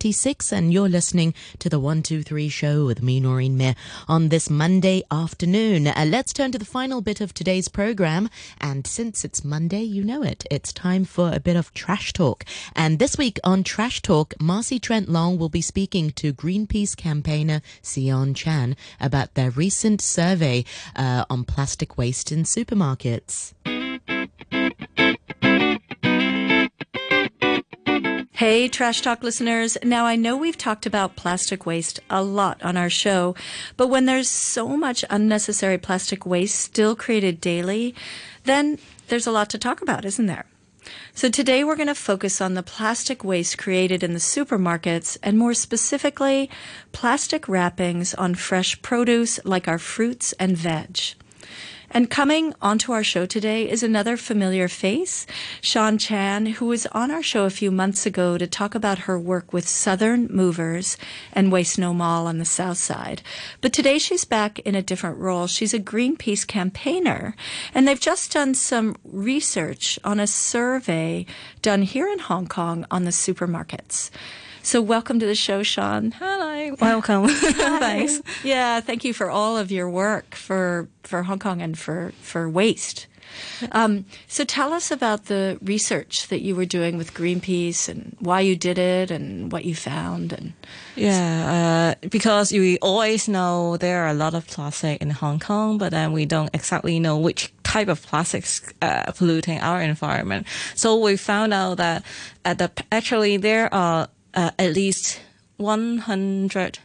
26 and you're listening to the 123 show with me Noreen Mir on this Monday afternoon. Uh, let's turn to the final bit of today's program and since it's Monday, you know it. It's time for a bit of trash talk. And this week on Trash Talk, Marcy Trent Long will be speaking to Greenpeace campaigner Sion Chan about their recent survey uh, on plastic waste in supermarkets. Hey, Trash Talk listeners. Now, I know we've talked about plastic waste a lot on our show, but when there's so much unnecessary plastic waste still created daily, then there's a lot to talk about, isn't there? So today we're going to focus on the plastic waste created in the supermarkets and more specifically, plastic wrappings on fresh produce like our fruits and veg. And coming onto our show today is another familiar face, Sion Chan, who was on our show a few months ago to talk about her work with Southern Movers and Waste No Mall on the South Side. But today she's back in a different role. She's a Greenpeace campaigner, and they've just done some research on a survey done here in Hong Kong on the supermarkets. So welcome to the show, Sion. Hi. Welcome. Thanks. Yeah, thank you for all of your work for for Hong Kong and for for waste. Um, so tell us about the research that you were doing with Greenpeace and why you did it and what you found. And yeah, uh, because we always know there are a lot of plastic in Hong Kong, but then we don't exactly know which type of plastics uh, polluting our environment. So we found out that at the actually there are uh, at least 100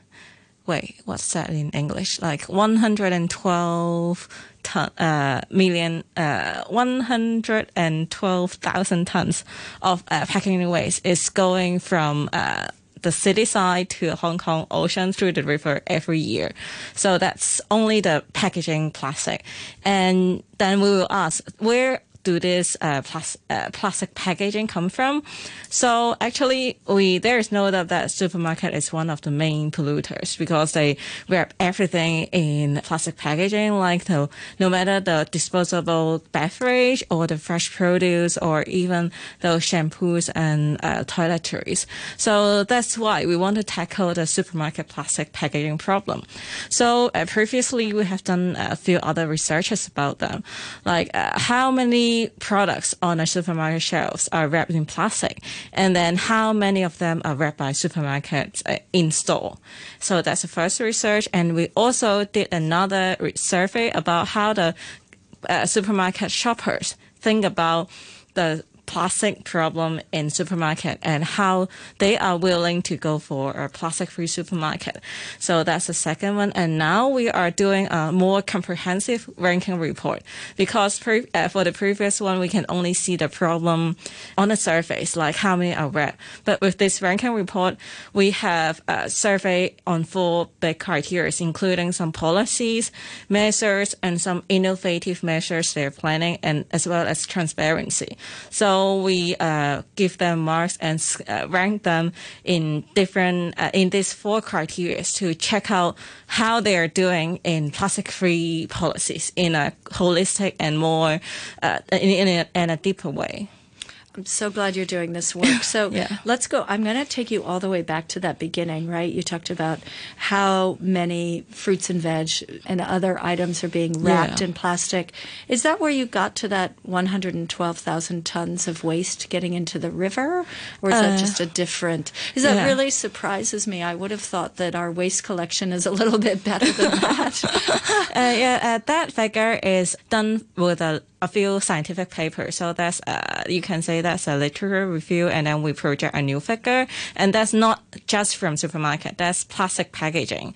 wait what's that in english like 112 ton, uh, million uh, 112,000 tons of uh, packaging waste is going from uh, the city side to Hong Kong Ocean through the river every year. So that's only the packaging plastic. And then we will ask where do this uh, plas- uh, plastic packaging come from? So actually, we there is no doubt that supermarket is one of the main polluters because they wrap everything in plastic packaging, like the, no matter the disposable beverage or the fresh produce or even those shampoos and uh, toiletries. So that's why we want to tackle the supermarket plastic packaging problem. So uh, previously, we have done a few other researches about them, like uh, how many products on a supermarket shelves are wrapped in plastic, and then how many of them are wrapped by supermarkets uh, in store. So that's the first research, and we also did another survey about how the uh, supermarket shoppers think about the plastic problem in supermarket and how they are willing to go for a plastic free supermarket. So that's the second one. And now we are doing a more comprehensive ranking report because pre- uh, for the previous one, we can only see the problem on the surface, like how many are red. But with this ranking report, we have a survey on four big criteria, including some policies, measures, and some innovative measures they're planning, and as well as transparency. So so we uh, give them marks and uh, rank them in different uh, in these four criteria to check out how they are doing in plastic-free policies in a holistic and more uh, in, in, a, in a deeper way. I'm so glad you're doing this work. So yeah. let's go. I'm going to take you all the way back to that beginning, right? You talked about how many fruits and veg and other items are being wrapped yeah. in plastic. Is that where you got to that 112,000 tons of waste getting into the river? Or is uh, that just a different? Is that yeah. really surprises me? I would have thought that our waste collection is a little bit better than that. uh, yeah, uh, that figure is done with a a few scientific papers. So that's uh, you can say that's a literature review, and then we project a new figure, and that's not just from supermarket. That's plastic packaging.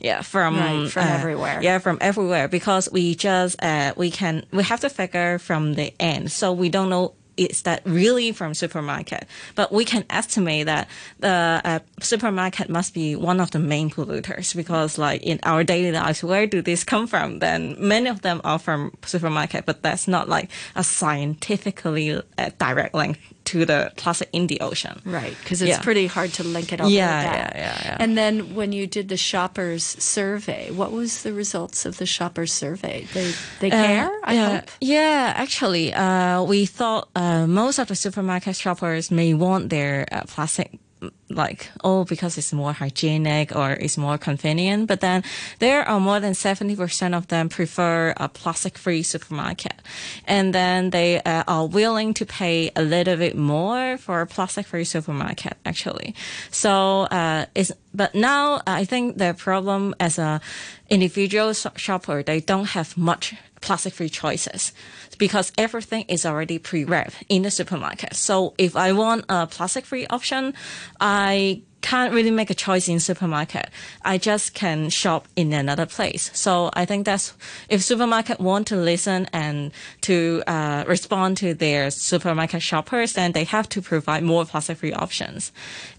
Yeah, from right, from uh, everywhere. Yeah, from everywhere because we just uh, we can we have to figure from the end, so we don't know is that really from supermarket? But we can estimate that the uh, supermarket must be one of the main polluters because, like in our daily lives, where do these come from? Then many of them are from supermarket, but that's not like a scientifically uh, direct link to the plastic in the ocean. Right, because it's yeah. pretty hard to link it all yeah, yeah, yeah, yeah. And then when you did the shoppers survey, what was the results of the shoppers survey? They they uh, care, I yeah, hope. Yeah, actually, uh, we thought uh, most of the supermarket shoppers may want their uh, plastic like oh because it's more hygienic or it's more convenient. But then there are more than 70% of them prefer a plastic free supermarket. And then they uh, are willing to pay a little bit more for a plastic free supermarket actually. So uh, it's but now i think the problem as a individual shopper they don't have much plastic free choices because everything is already pre-wrapped in the supermarket. So if I want a plastic free option, can't really make a choice in supermarket. I just can shop in another place. So I think that's if supermarket want to listen and to uh, respond to their supermarket shoppers, then they have to provide more plastic free options.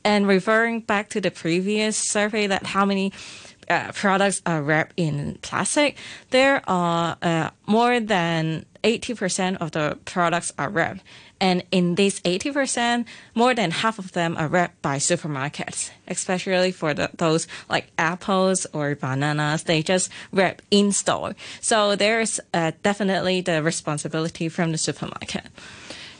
And referring back to the previous survey that how many uh, products are wrapped in plastic, there are uh, more than 80% of the products are wrapped. And in these 80%, more than half of them are wrapped by supermarkets, especially for the, those like apples or bananas. They just wrap in store. So there's uh, definitely the responsibility from the supermarket.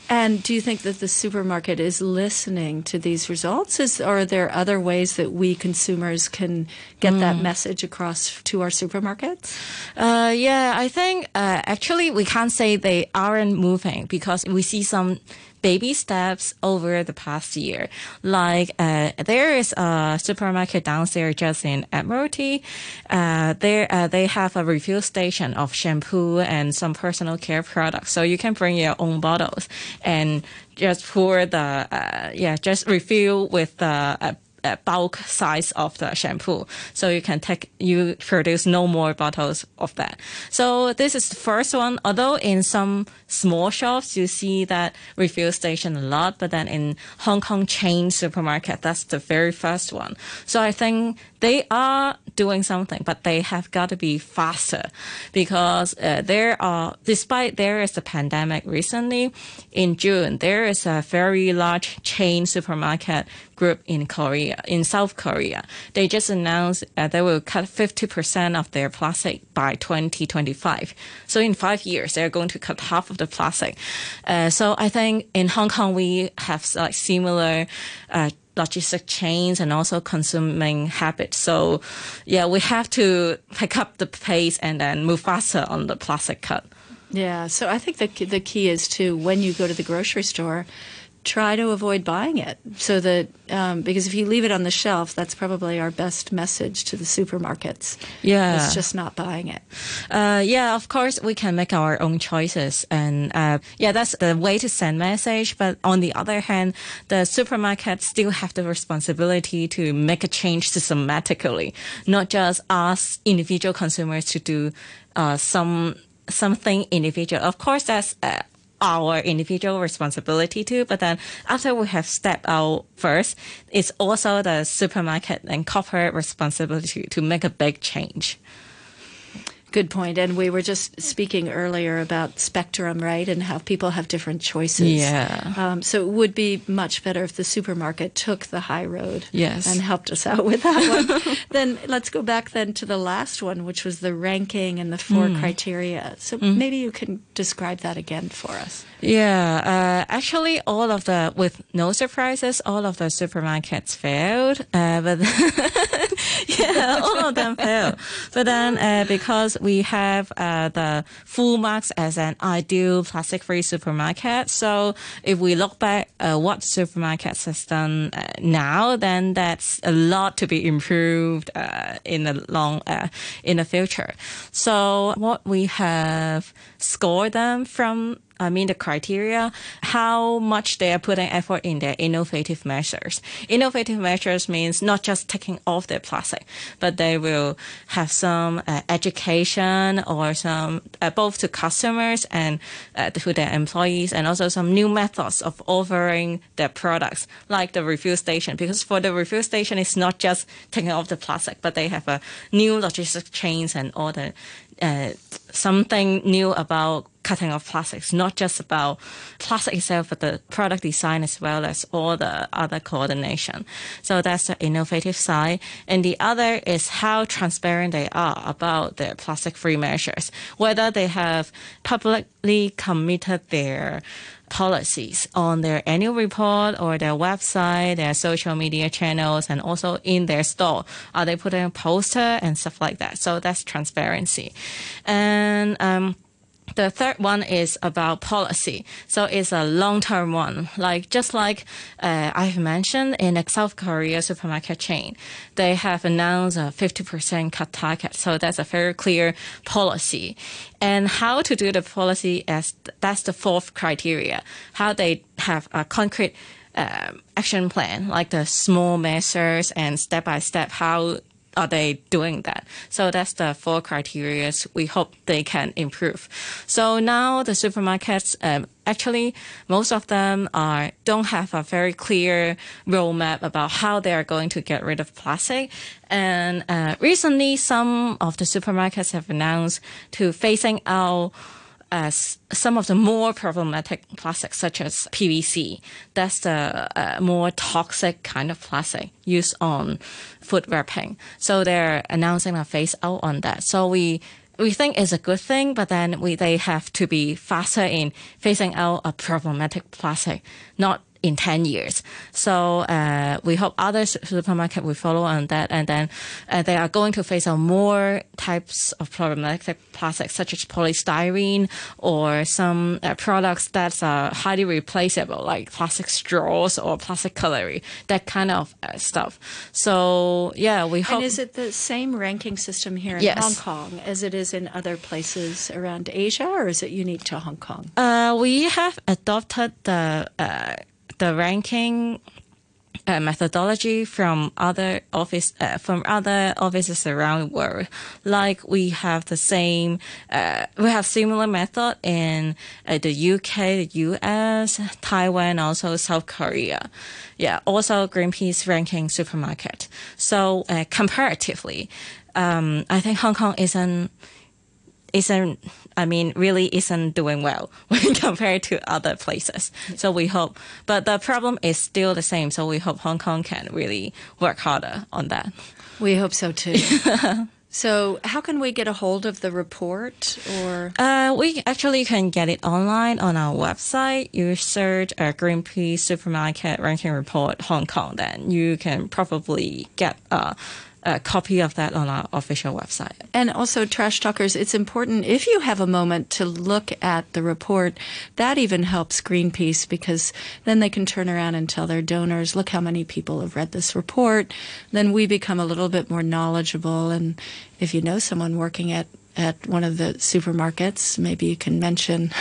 And do you think that the supermarket is listening to these results? Is, or are there other ways that we consumers can get mm. that hmm. message across to our supermarkets? Uh, yeah, I think uh, actually we can't say they aren't moving because we see some baby steps over the past year. Like uh, there is a supermarket downstairs just in Admiralty. Uh, there uh, they have a refill station of shampoo and some personal care products, so you can bring your own bottles and just pour the uh, yeah just refill with the uh, uh, bulk size of the shampoo. So you can take, you produce no more bottles of that. So this is the first one. Although in some small shops, you see that refill station a lot, but then in Hong Kong chain supermarket, that's the very first one. So I think they are doing something, but they have got to be faster because uh, there are, despite there is a pandemic recently, in June, there is a very large chain supermarket group in Korea, in South Korea. They just announced uh, they will cut 50% of their plastic by 2025. So in five years, they're going to cut half of the plastic. Uh, so I think in Hong Kong, we have like similar uh, logistic chains and also consuming habits. So yeah, we have to pick up the pace and then move faster on the plastic cut. Yeah, so I think the the key is to when you go to the grocery store, try to avoid buying it so that um, because if you leave it on the shelf that's probably our best message to the supermarkets. Yeah. It's just not buying it. Uh, yeah of course we can make our own choices. And uh, yeah that's the way to send message. But on the other hand the supermarkets still have the responsibility to make a change systematically not just us individual consumers to do uh, some something individual. Of course that's uh, our individual responsibility too. But then after we have stepped out first, it's also the supermarket and corporate responsibility to make a big change. Good point. And we were just speaking earlier about spectrum, right? And how people have different choices. Yeah. Um, so it would be much better if the supermarket took the high road. Yes. And helped us out with that one. then let's go back then to the last one, which was the ranking and the four mm. criteria. So mm. maybe you can describe that again for us. Yeah. Uh, actually, all of the, with no surprises, all of the supermarkets failed. Uh, but yeah, all of them fail. But then uh, because we have uh, the full marks as an ideal plastic free supermarket. So if we look back uh, what supermarkets has done uh, now, then that's a lot to be improved uh, in the long uh, in the future. So what we have scored them from I mean the criteria, how much they are putting effort in their innovative measures. Innovative measures means not just taking off their plastic, but they will have some uh, education or some uh, both to customers and uh, to their employees, and also some new methods of offering their products, like the refill station. Because for the refill station, it's not just taking off the plastic, but they have a new logistic chains and all the uh, something new about cutting off plastics, not just about plastic itself, but the product design as well as all the other coordination. So that's the innovative side. And the other is how transparent they are about their plastic free measures, whether they have publicly committed their policies on their annual report or their website, their social media channels, and also in their store. Are they putting a poster and stuff like that? So that's transparency. And um, the third one is about policy. So it's a long-term one. Like just like uh, I've mentioned in South Korea supermarket chain, they have announced a 50% cut target. So that's a very clear policy. And how to do the policy as that's the fourth criteria. How they have a concrete uh, action plan, like the small measures and step by step how are they doing that? So that's the four criteria we hope they can improve. So now the supermarkets, um, actually, most of them are don't have a very clear roadmap about how they are going to get rid of plastic. And uh, recently, some of the supermarkets have announced to phasing out as some of the more problematic plastics, such as PVC. That's the uh, more toxic kind of plastic used on food wrapping. So they're announcing a phase out on that. So we we think it's a good thing, but then we they have to be faster in phasing out a problematic plastic, not in 10 years. So uh, we hope other supermarket will follow on that, and then uh, they are going to face on more types of problematic plastics, such as polystyrene or some uh, products that are highly replaceable, like plastic straws or plastic cutlery, that kind of uh, stuff. So yeah, we hope. And is it the same ranking system here in Yes. Hong Kong as it is in other places around Asia, or is it unique to Hong Kong? Uh, we have adopted the uh, the ranking uh, methodology from other office uh, from other offices around the world. Like we have the same, uh, we have similar method in uh, the UK, the US, Taiwan, also South Korea. Yeah, also Greenpeace ranking supermarket. So uh, comparatively, um, I think Hong Kong isn't isn't I mean really isn't doing well when compared to other places. So we hope but the problem is still the same. So we hope Hong Kong can really work harder on that. We hope so too. so, how can we get a hold of the report or? Uh, we actually can get it online on our website. You search uh, Greenpeace Supermarket Ranking Report Hong Kong, then you can probably get uh, a copy of that on our official website. And also, trash talkers, it's important if you have a moment to look at the report. That even helps Greenpeace because then they can turn around and tell their donors, look how many people have read this report. Then we become a little bit more knowledgeable. And if you know someone working at at one of the supermarkets, maybe you can mention.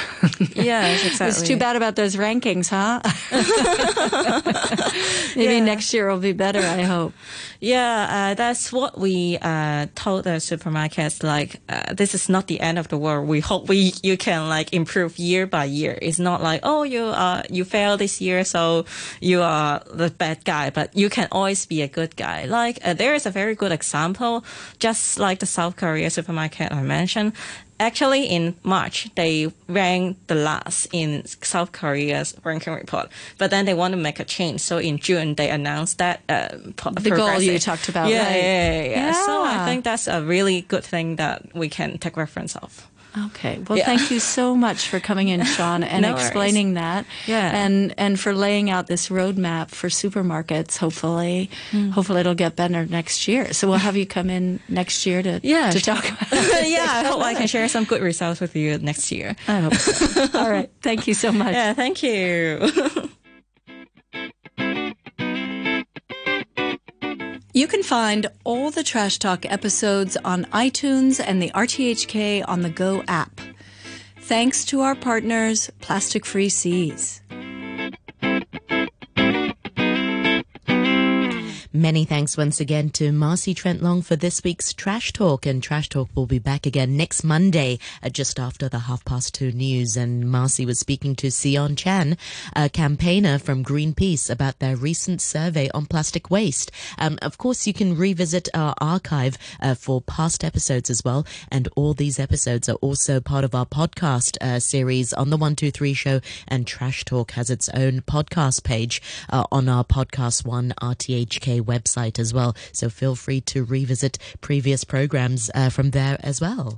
Yes, exactly. it's too bad about those rankings, huh? maybe Yeah. next year will be better, I hope. Yeah, uh, that's what we uh, told the supermarkets. Like, uh, this is not the end of the world. We hope we you can like improve year by year. It's not like oh you uh you failed this year, so you are the bad guy. But you can always be a good guy. Like uh, there is a very good example, just like the South Korea supermarket I mentioned. Actually, in March, they ranked the last in South Korea's ranking report, but then they want to make a change. So in June, they announced that uh, The goal you talked about, yeah, right. yeah, yeah, yeah. So I think that's a really good thing that we can take reference of. Okay. Well, Yeah. thank you so much for coming in, Sion, and No worries. explaining that. Yeah. And and for laying out this roadmap for supermarkets. Hopefully, Hmm. hopefully it'll get better next year. So we'll have you come in next year to Yeah, to talk about. it. yeah, I hope I can share some good results with you next year. I hope so. All right. Thank you so much. Yeah, thank you. You can find all the Trash Talk episodes on iTunes and the RTHK on the Go app. Thanks to our partners, Plastic Free Seas. Many thanks once again to Marcy Trent Long for this week's Trash Talk. And Trash Talk will be back again next Monday uh, just after the half past two news. And Marcy was speaking to Sion Chan, a campaigner from Greenpeace, about their recent survey on plastic waste. Um, of course, you can revisit our archive uh, for past episodes as well. And all these episodes are also part of our podcast uh, series on the 123 show. And Trash Talk has its own podcast page uh, on our Podcast One RTHK website as well. So feel free to revisit previous programs uh, from there as well.